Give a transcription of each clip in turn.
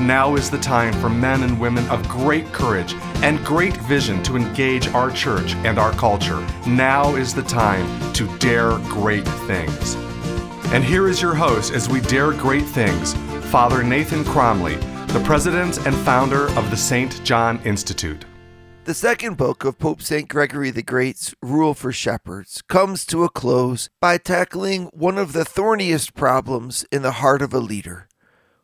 Now is the time for men and women of great courage and great vision to engage our church and our culture. Now is the time to dare great things. And here is your host as we dare great things, Father Nathan Cromly, the president and founder of the St. John Institute. The second book of Pope St. Gregory the Great's Rule for Shepherds comes to a close by tackling one of the thorniest problems in the heart of a leader.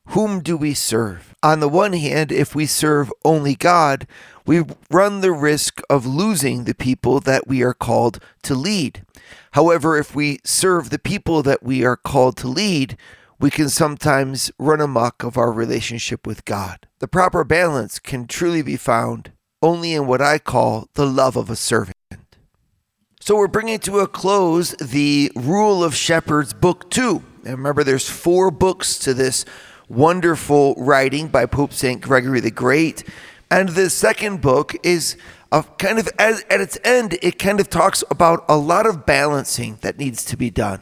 Whom do we serve? On the one hand, if we serve only God, we run the risk of losing the people that we are called to lead. However, if we serve the people that we are called to lead, we can sometimes run amok of our relationship with God. The proper balance can truly be found only in what I call the love of a servant. So we're bringing to a close the Rule of Shepherds, Book 2. And remember, there's four books to this wonderful writing by Pope St. Gregory the Great. And the second book is a kind of, as, at its end, it kind of talks about a lot of balancing that needs to be done.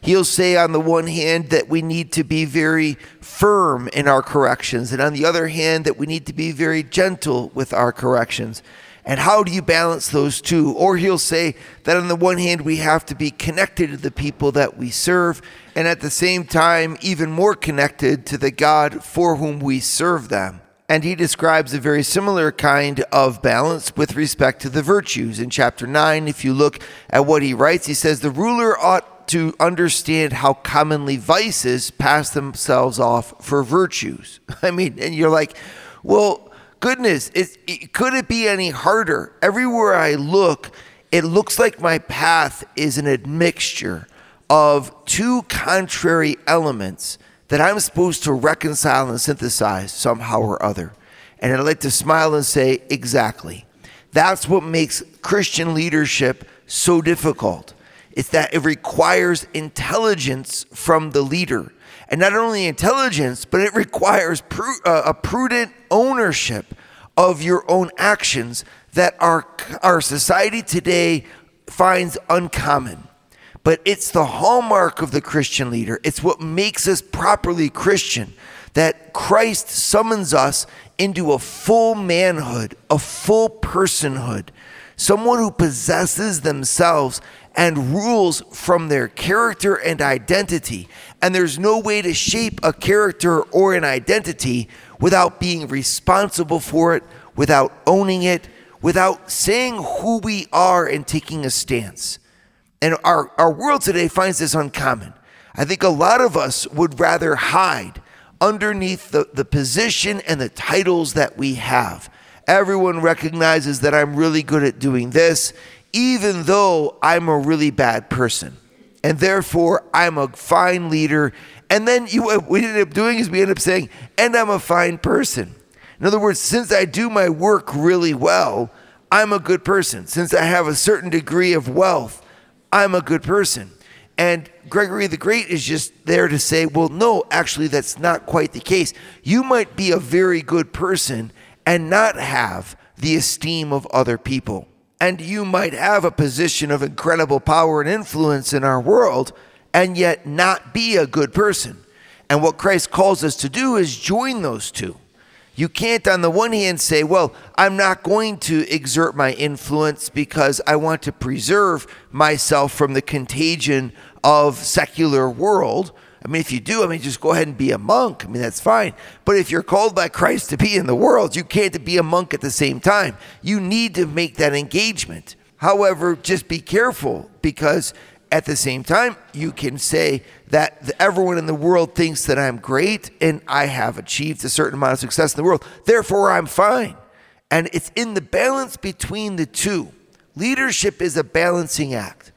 He'll say, on the one hand, that we need to be very firm in our corrections, and on the other hand, that we need to be very gentle with our corrections. And how do you balance those two? Or he'll say that on the one hand, we have to be connected to the people that we serve, and at the same time, even more connected to the God for whom we serve them. And he describes a very similar kind of balance with respect to the virtues. In chapter 9, if you look at what he writes, he says, The ruler ought to understand how commonly vices pass themselves off for virtues. I mean, and you're like, well, goodness, it, could it be any harder? Everywhere I look, it looks like my path is an admixture of two contrary elements that I'm supposed to reconcile and synthesize somehow or other. And I'd like to smile and say, exactly. That's what makes Christian leadership so difficult it's that it requires intelligence from the leader. And not only intelligence, but it requires pru- uh, a prudent ownership of your own actions that our, our society today finds uncommon. But it's the hallmark of the Christian leader. It's what makes us properly Christian that Christ summons us into a full manhood, a full personhood, someone who possesses themselves and rules from their character and identity. And there's no way to shape a character or an identity without being responsible for it, without owning it, without saying who we are and taking a stance. And our, our world today finds this uncommon. I think a lot of us would rather hide underneath the, the position and the titles that we have. Everyone recognizes that I'm really good at doing this even though I'm a really bad person. And therefore, I'm a fine leader. And then you, what we end up doing is we end up saying, and I'm a fine person. In other words, since I do my work really well, I'm a good person. Since I have a certain degree of wealth, I'm a good person. And Gregory the Great is just there to say, well, no, actually, that's not quite the case. You might be a very good person and not have the esteem of other people and you might have a position of incredible power and influence in our world and yet not be a good person. And what Christ calls us to do is join those two. You can't, on the one hand, say, Well, I'm not going to exert my influence because I want to preserve myself from the contagion of secular world. I mean, if you do, I mean, just go ahead and be a monk. I mean, that's fine. But if you're called by Christ to be in the world, you can't be a monk at the same time. You need to make that engagement. However, just be careful because at the same time, you can say that everyone in the world thinks that I'm great and I have achieved a certain amount of success in the world. Therefore, I'm fine. And it's in the balance between the two. Leadership is a balancing act.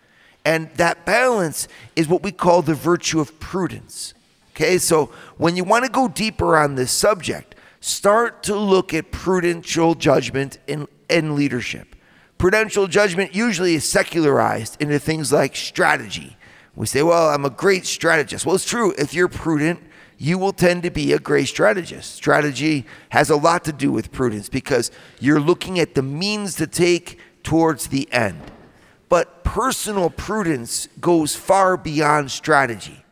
And that balance is what we call the virtue of prudence. Okay, so when you want to go deeper on this subject, start to look at prudential judgment in, in leadership. Prudential judgment usually is secularized into things like strategy. We say, well, I'm a great strategist. Well, it's true. If you're prudent, you will tend to be a great strategist. Strategy has a lot to do with prudence because you're looking at the means to take towards the end. But personal prudence goes far beyond strategy.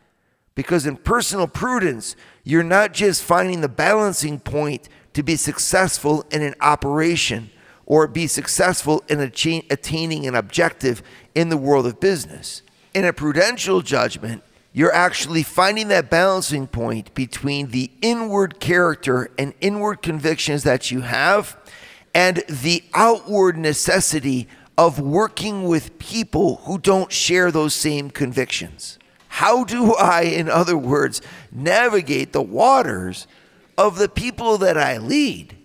Because in personal prudence, you're not just finding the balancing point to be successful in an operation or be successful in attaining an objective in the world of business. In a prudential judgment, you're actually finding that balancing point between the inward character and inward convictions that you have and the outward necessity of working with people who don't share those same convictions. How do I, in other words, navigate the waters of the people that I lead?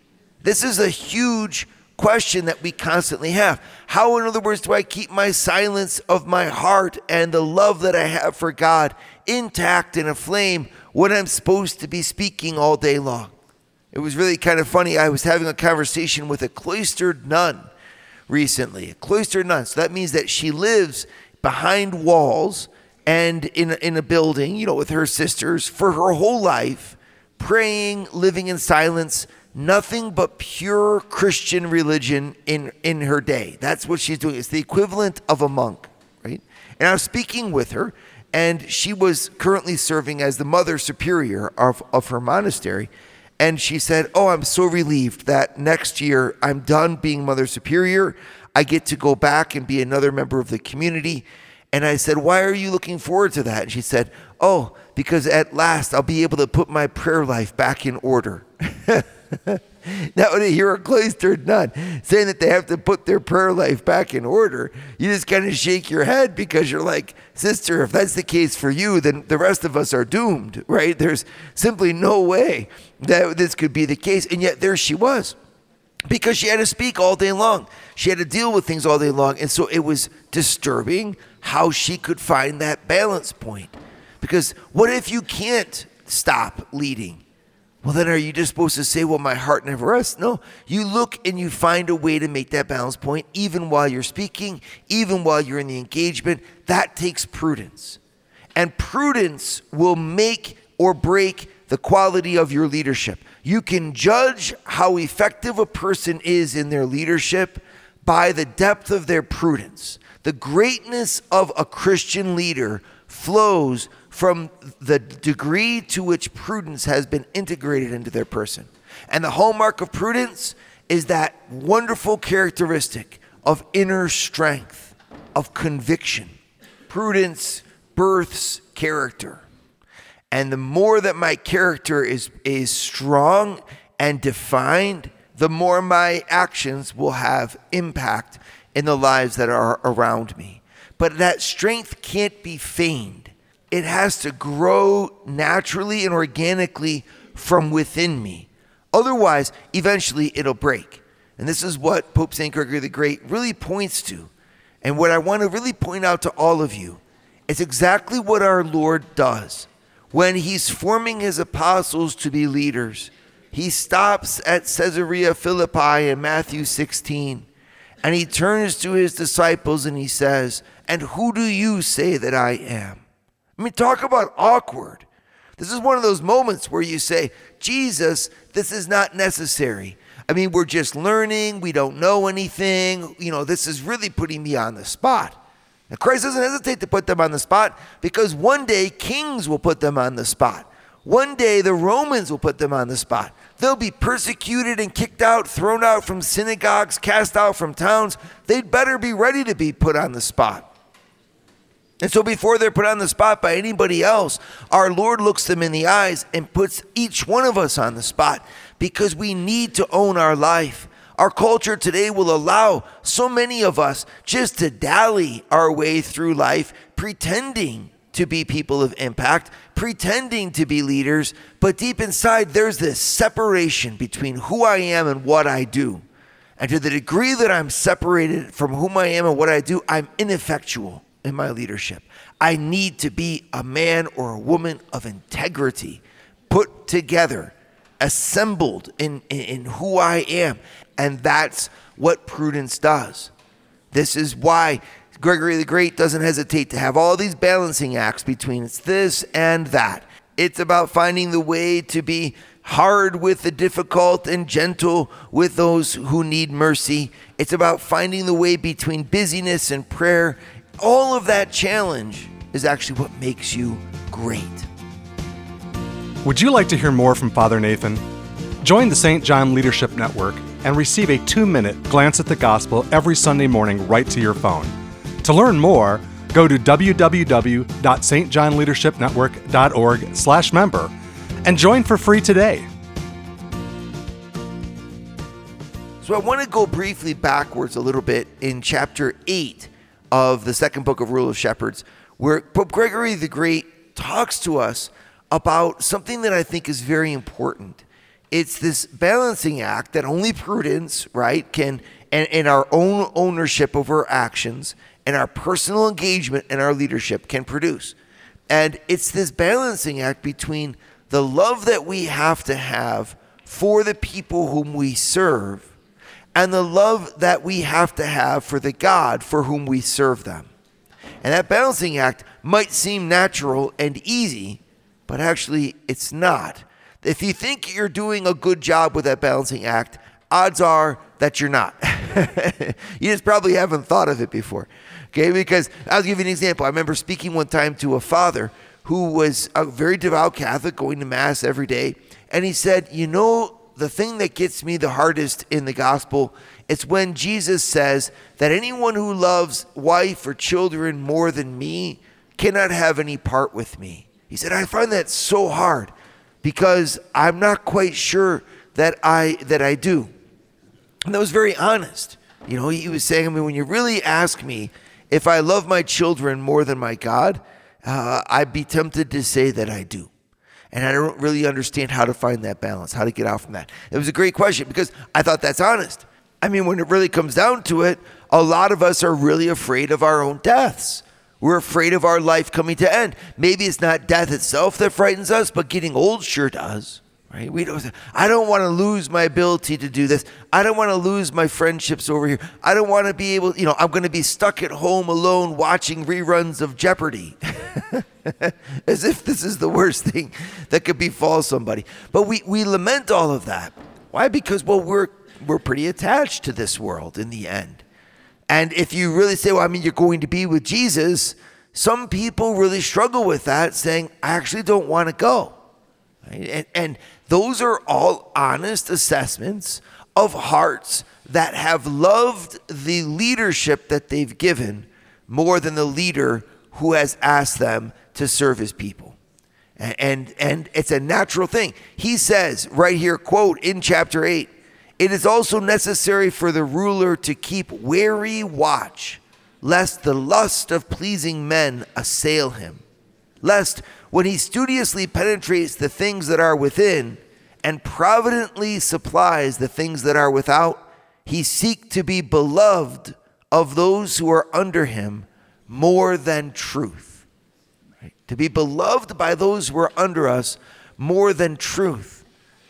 This is a huge question that we constantly have. How, in other words, do I keep my silence of my heart and the love that I have for God intact and aflame when I'm supposed to be speaking all day long? It was really kind of funny. I was having a conversation with a cloistered nun recently, a cloistered nun. So that means that she lives behind walls and in in a building, you know, with her sisters for her whole life, praying, living in silence, nothing but pure Christian religion in in her day. That's what she's doing. It's the equivalent of a monk, right? And I was speaking with her, and she was currently serving as the mother superior of, of her monastery. And she said, Oh, I'm so relieved that next year I'm done being mother superior. I get to go back and be another member of the community. And I said, Why are you looking forward to that? And she said, Oh, because at last I'll be able to put my prayer life back in order. now, you hear a cloistered nun saying that they have to put their prayer life back in order, you just kind of shake your head because you're like, Sister, if that's the case for you, then the rest of us are doomed, right? There's simply no way that this could be the case. And yet, there she was because she had to speak all day long. She had to deal with things all day long. And so it was disturbing how she could find that balance point. Because what if you can't stop leading? Well, then are you just supposed to say, well, my heart never rests? No, you look and you find a way to make that balance point, even while you're speaking, even while you're in the engagement. That takes prudence. And prudence will make or break the quality of your leadership. You can judge how effective a person is in their leadership by the depth of their prudence. The greatness of a Christian leader flows from the degree to which prudence has been integrated into their person. And the hallmark of prudence is that wonderful characteristic of inner strength, of conviction. Prudence births character. And the more that my character is, is strong and defined, the more my actions will have impact in the lives that are around me. But that strength can't be feigned it has to grow naturally and organically from within me. Otherwise, eventually it'll break. And this is what Pope St. Gregory the Great really points to. And what I want to really point out to all of you is exactly what our Lord does. When he's forming his apostles to be leaders, he stops at Caesarea Philippi in Matthew 16 and he turns to his disciples and he says, And who do you say that I am? I mean, talk about awkward. This is one of those moments where you say, Jesus, this is not necessary. I mean, we're just learning. We don't know anything. You know, this is really putting me on the spot. And Christ doesn't hesitate to put them on the spot because one day kings will put them on the spot. One day the Romans will put them on the spot. They'll be persecuted and kicked out, thrown out from synagogues, cast out from towns. They'd better be ready to be put on the spot. And so before they're put on the spot by anybody else, our Lord looks them in the eyes and puts each one of us on the spot because we need to own our life. Our culture today will allow so many of us just to dally our way through life, pretending to be people of impact, pretending to be leaders, but deep inside there's this separation between who I am and what I do. And to the degree that I'm separated from whom I am and what I do, I'm ineffectual in my leadership. I need to be a man or a woman of integrity, put together, assembled in, in, in who I am. And that's what prudence does. This is why Gregory the Great doesn't hesitate to have all these balancing acts between it's this and that. It's about finding the way to be hard with the difficult and gentle with those who need mercy. It's about finding the way between busyness and prayer. All of that challenge is actually what makes you great. Would you like to hear more from Father Nathan? Join the St. John Leadership Network and receive a two minute glance at the gospel every Sunday morning right to your phone. To learn more, go to www.stjohnleadershipnetwork.org slash member and join for free today. So I want to go briefly backwards a little bit in chapter 8 of the second book of Rule of Shepherds, where Pope Gregory the Great talks to us about something that I think is very important. It's this balancing act that only prudence, right, can, and, and our own ownership over our actions and our personal engagement and our leadership can produce. And it's this balancing act between the love that we have to have for the people whom we serve and the love that we have to have for the God for whom we serve them. And that balancing act might seem natural and easy, but actually it's not. If you think you're doing a good job with that balancing act, odds are that you're not. you just probably haven't thought of it before. Okay, because I'll give you an example. I remember speaking one time to a father who was a very devout Catholic, going to Mass every day. And he said, You know, the thing that gets me the hardest in the gospel it's when Jesus says that anyone who loves wife or children more than me cannot have any part with me. He said, I find that so hard because I'm not quite sure that I that I do. And that was very honest. You know, he was saying, I mean, when you really ask me if I love my children more than my God, uh, I'd be tempted to say that I do. And I don't really understand how to find that balance, how to get out from that. It was a great question because I thought that's honest. I mean, when it really comes down to it, a lot of us are really afraid of our own deaths. We're afraid of our life coming to end. Maybe it's not death itself that frightens us, but getting old sure does. Right? We don't, I don't want to lose my ability to do this. I don't want to lose my friendships over here. I don't want to be able, you know, I'm going to be stuck at home alone watching reruns of Jeopardy. As if this is the worst thing that could befall somebody. But we, we lament all of that. Why? Because, well, we're, we're pretty attached to this world in the end. And if you really say, well, I mean, you're going to be with Jesus, some people really struggle with that, saying, I actually don't want to go. Right? And, and those are all honest assessments of hearts that have loved the leadership that they've given more than the leader who has asked them to serve his people. And, and, and it's a natural thing. He says right here, quote, in chapter 8, it is also necessary for the ruler to keep wary watch, lest the lust of pleasing men assail him, lest when he studiously penetrates the things that are within and providently supplies the things that are without, he seek to be beloved of those who are under him more than truth. Right? To be beloved by those who are under us more than truth.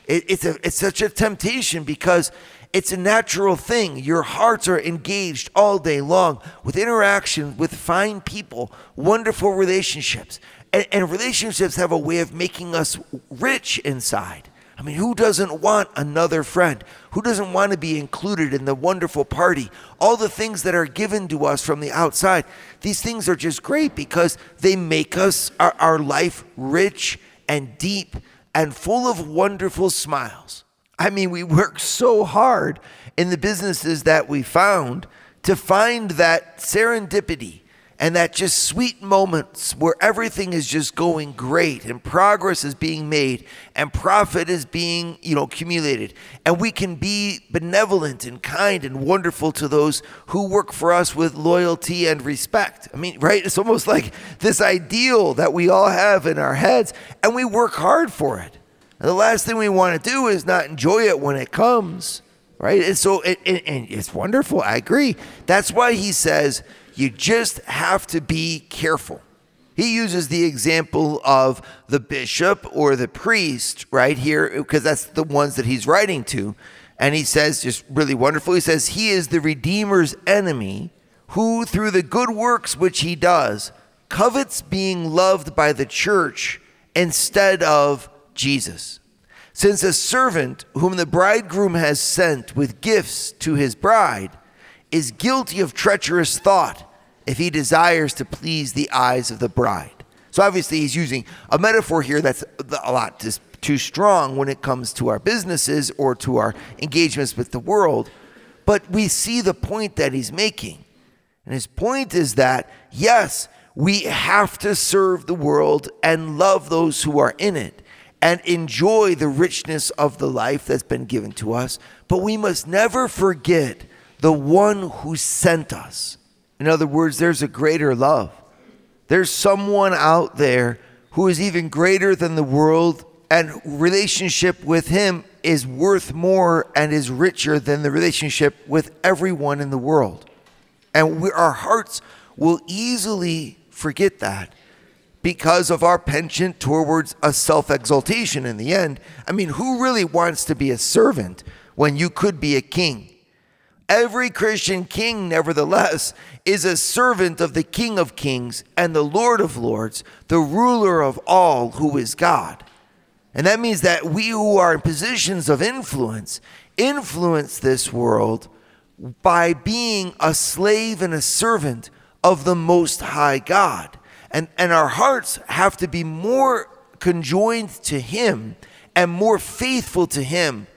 It, it's, a, it's such a temptation because it's a natural thing. Your hearts are engaged all day long with interaction with fine people, wonderful relationships. And, and relationships have a way of making us rich inside. I mean, who doesn't want another friend? Who doesn't want to be included in the wonderful party? All the things that are given to us from the outside, these things are just great because they make us, our, our life, rich and deep and full of wonderful smiles. I mean, we work so hard in the businesses that we found to find that serendipity and that just sweet moments where everything is just going great and progress is being made and profit is being, you know, accumulated. And we can be benevolent and kind and wonderful to those who work for us with loyalty and respect. I mean, right? It's almost like this ideal that we all have in our heads and we work hard for it. And the last thing we want to do is not enjoy it when it comes, right? And so, it, it, and it's wonderful. I agree. That's why he says, you just have to be careful. He uses the example of the bishop or the priest right here, because that's the ones that he's writing to. And he says, just really wonderful, he says, He is the Redeemer's enemy, who through the good works which he does covets being loved by the church instead of Jesus. Since a servant whom the bridegroom has sent with gifts to his bride is guilty of treacherous thought if he desires to please the eyes of the bride. So obviously, he's using a metaphor here that's a lot too strong when it comes to our businesses or to our engagements with the world. But we see the point that he's making. And his point is that, yes, we have to serve the world and love those who are in it and enjoy the richness of the life that's been given to us. But we must never forget the one who sent us. In other words, there's a greater love. There's someone out there who is even greater than the world, and relationship with him is worth more and is richer than the relationship with everyone in the world. And we, our hearts will easily forget that because of our penchant towards a self exaltation in the end. I mean, who really wants to be a servant when you could be a king? Every Christian king, nevertheless, is a servant of the King of Kings and the Lord of Lords, the ruler of all, who is God. And that means that we who are in positions of influence influence this world by being a slave and a servant of the Most High God. And, and our hearts have to be more conjoined to Him and more faithful to Him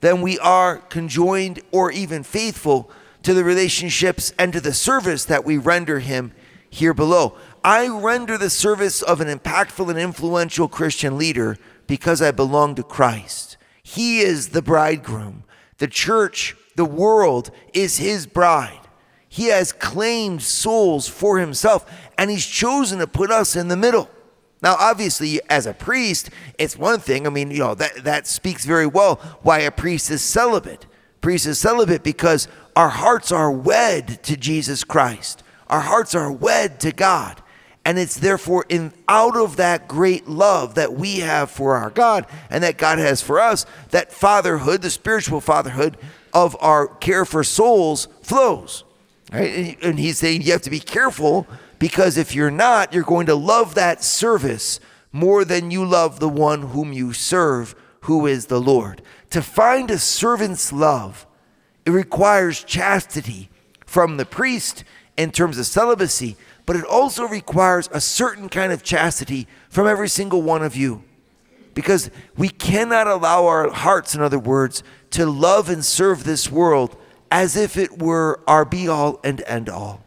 than we are conjoined or even faithful to the relationships and to the service that we render Him here below. I render the service of an impactful and influential Christian leader because I belong to Christ. He is the bridegroom. The church, the world, is His bride. He has claimed souls for himself, and he's chosen to put us in the middle. Now, obviously, as a priest, it's one thing. I mean, you know, that, that speaks very well why a priest is celibate. Priest is celibate because our hearts are wed to Jesus Christ. Our hearts are wed to God. And it's therefore in out of that great love that we have for our God and that God has for us, that fatherhood, the spiritual fatherhood of our care for souls flows. Right? And he's saying you have to be careful because if you're not, you're going to love that service more than you love the one whom you serve, who is the Lord. To find a servant's love, it requires chastity from the priest in terms of celibacy, but it also requires a certain kind of chastity from every single one of you. Because we cannot allow our hearts, in other words, to love and serve this world as if it were our be all and end all.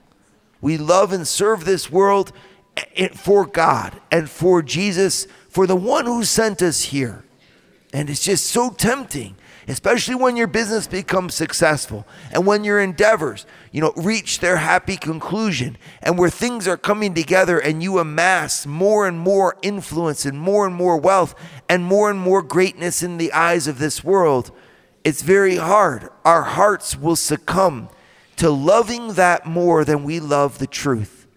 We love and serve this world eh, eh, for God and for Jesus, for the one who sent us here. And it's just so tempting, especially when your business becomes successful and when your endeavors, you know, reach their happy conclusion and where things are coming together and you amass more and more influence and more and more wealth and more and more greatness in the eyes of this world it's very hard. Our hearts will succumb to loving that more than we love the truth.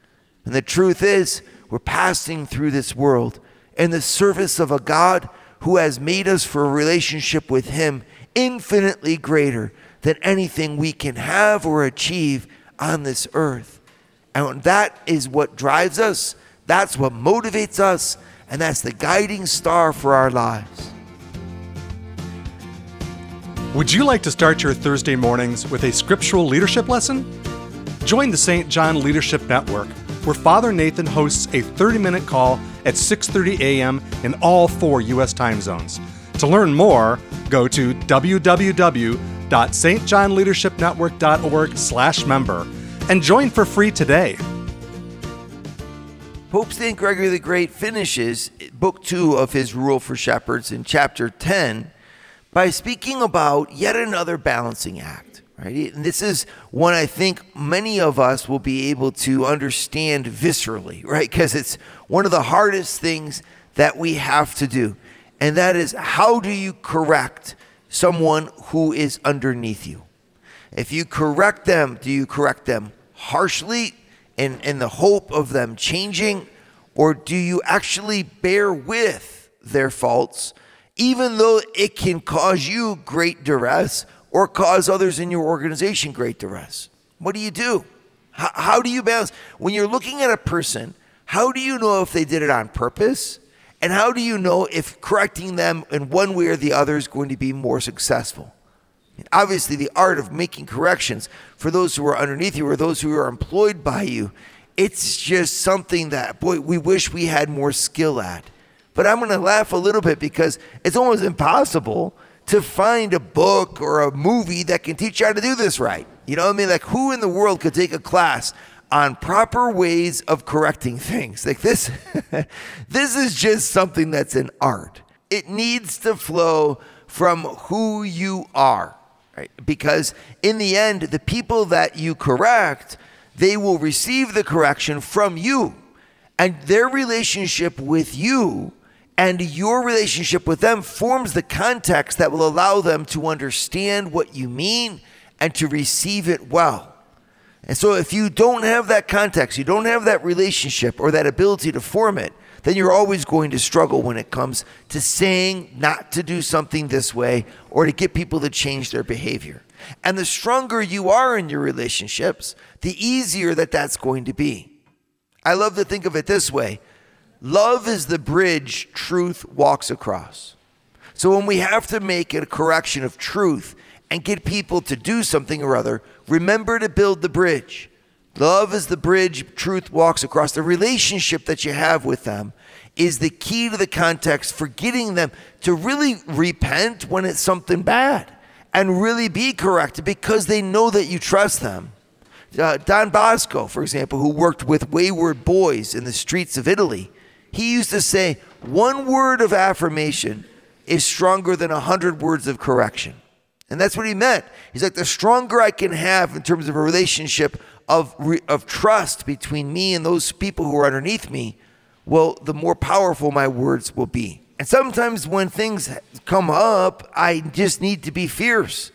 And the truth is, we're passing through this world in the service of a God who has made us for a relationship with Him infinitely greater than anything we can have or achieve on this earth. And that is what drives us, that's what motivates us, and that's the guiding star for our lives. Would you like to start your Thursday mornings with a scriptural leadership lesson? Join the St. John Leadership Network, where Father Nathan hosts a 30-minute call at 6:30 a.m. in all four US time zones. To learn more, go to www.stjohnleadershipnetwork.org/member and join for free today. Pope St. Gregory the Great finishes book 2 of his Rule for Shepherds in chapter 10 by speaking about yet another balancing act. Right? And this is one I think many of us will be able to understand viscerally, right? Because it's one of the hardest things that we have to do. And that is how do you correct someone who is underneath you? If you correct them, do you correct them harshly in, in the hope of them changing? Or do you actually bear with their faults even though it can cause you great duress or cause others in your organization great duress. What do you do? How, how do you balance when you're looking at a person? How do you know if they did it on purpose? And how do you know if correcting them in one way or the other is going to be more successful? Obviously, the art of making corrections for those who are underneath you or those who are employed by you, it's just something that, boy, we wish we had more skill at. But I'm going to laugh a little bit because it's almost impossible to find a book or a movie that can teach you how to do this right. You know what I mean? Like, who in the world could take a class on proper ways of correcting things? Like this, this is just something that's an art. It needs to flow from who you are, right? Because in the end, the people that you correct, they will receive the correction from you, and their relationship with you and your relationship with them forms the context that will allow them to understand what you mean and to receive it well. And so, if you don't have that context, you don't have that relationship or that ability to form it, then you're always going to struggle when it comes to saying not to do something this way or to get people to change their behavior. And the stronger you are in your relationships, the easier that that's going to be. I love to think of it this way Love is the bridge truth walks across. So when we have to make a correction of truth and get people to do something or other, remember to build the bridge. Love is the bridge truth walks across. The relationship that you have with them is the key to the context for getting them to really repent when it's something bad and really be corrected because they know that you trust them. Uh, Don Bosco, for example, who worked with wayward boys in the streets of Italy, he used to say, one word of affirmation is stronger than a hundred words of correction. And that's what he meant. He's like, the stronger I can have in terms of a relationship of, of trust between me and those people who are underneath me, well, the more powerful my words will be. And sometimes when things come up, I just need to be fierce.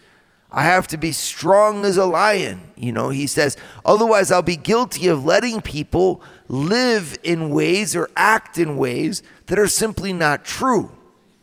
I have to be strong as a lion. You know, he says, otherwise, I'll be guilty of letting people live in ways or act in ways that are simply not true.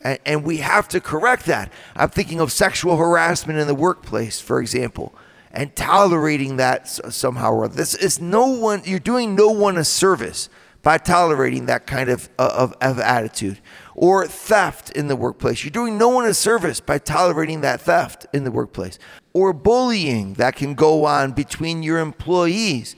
And, and we have to correct that. I'm thinking of sexual harassment in the workplace, for example, and tolerating that somehow or other. This is no one, you're doing no one a service by tolerating that kind of, uh, of, of attitude. Or theft in the workplace. You're doing no one a service by tolerating that theft in the workplace. Or bullying that can go on between your employees.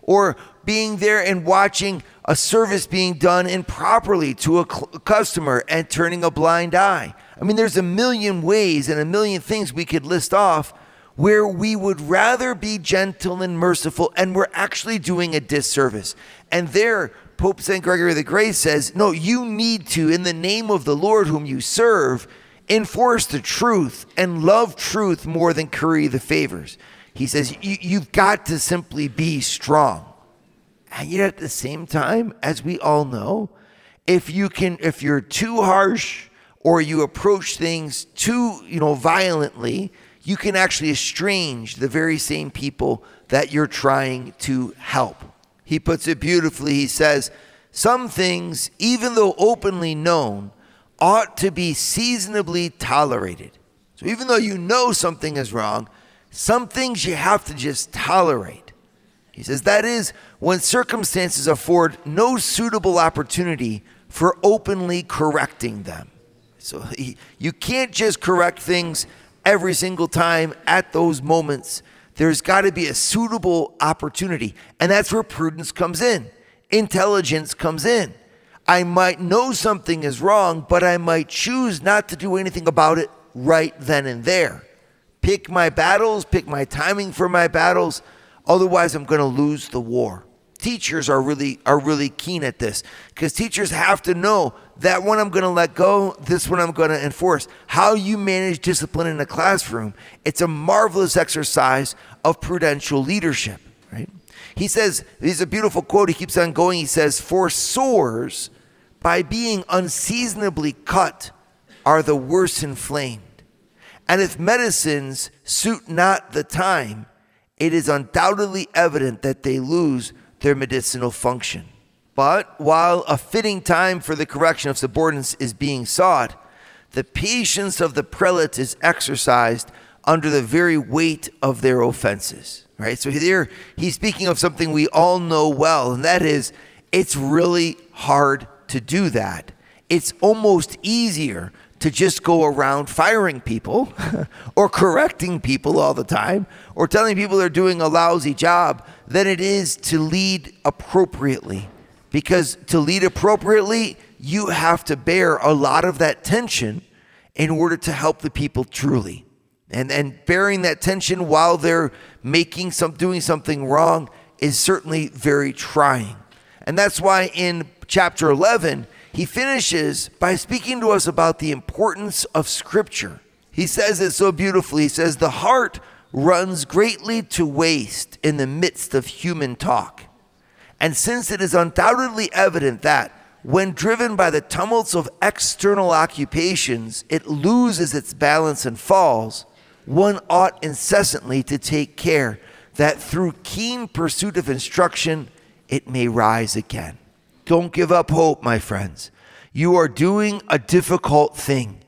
Or being there and watching a service being done improperly to a, customer and turning a blind eye. I mean, there's a million ways and a million things we could list off where we would rather be gentle and merciful, and we're actually doing a disservice. And there, Pope St. Gregory the Great says, No, you need to, in the name of the Lord whom you serve, enforce the truth and love truth more than curry the favors. He says, You've got to simply be strong. And yet, at the same time, as we all know, if you can, if you're too harsh or you approach things too, you know, violently, you can actually estrange the very same people that you're trying to help. He puts it beautifully. He says, Some things, even though openly known, ought to be seasonably tolerated. So even though you know something is wrong, some things you have to just tolerate. He says, That is when circumstances afford no suitable opportunity for openly correcting them. So he, you can't just correct things every single time at those moments. There's got to be a suitable opportunity. And that's where prudence comes in, intelligence comes in. I might know something is wrong, but I might choose not to do anything about it right then and there. Pick my battles, pick my timing for my battles. Otherwise, I'm going to lose the war teachers are really are really keen at this because teachers have to know that one I'm going to let go, this one I'm going to enforce. How you manage discipline in a classroom, it's a marvelous exercise of prudential leadership, right? He says, he's a beautiful quote. He keeps on going. He says, "For sores by being unseasonably cut are the worse inflamed. And if medicines suit not the time, it is undoubtedly evident that they lose their medicinal function. But while a fitting time for the correction of subordinates is being sought, the patience of the prelate is exercised under the very weight of their offenses. Right? So here he's speaking of something we all know well, and that is it's really hard to do that. It's almost easier to just go around firing people or correcting people all the time or telling people they're doing a lousy job than it is to lead appropriately. Because to lead appropriately, you have to bear a lot of that tension in order to help the people truly. And and bearing that tension while they're making some doing something wrong is certainly very trying. And that's why in chapter 11 he finishes by speaking to us about the importance of scripture. He says it so beautifully. He says the heart runs greatly to waste in the midst of human talk. And since it is undoubtedly evident that when driven by the tumults of external occupations, it loses its balance and falls, one ought incessantly to take care that through keen pursuit of instruction, it may rise again. Don't give up hope, my friends. You are doing a difficult thing.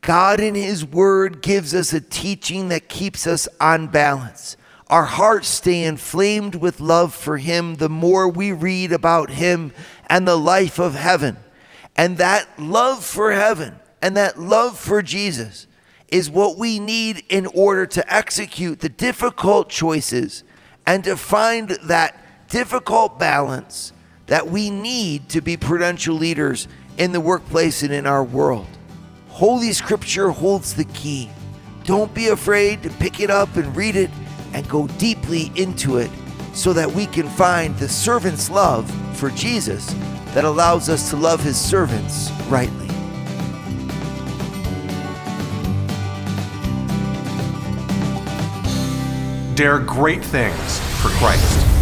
God, in His Word, gives us a teaching that keeps us on balance. Our hearts stay inflamed with love for Him the more we read about Him and the life of heaven. And that love for heaven and that love for Jesus is what we need in order to execute the difficult choices and to find that difficult balance that we need to be prudential leaders in the workplace and in our world. Holy Scripture holds the key. Don't be afraid to pick it up and read it and go deeply into it so that we can find the servant's love for Jesus that allows us to love his servants rightly. Dare great things for Christ.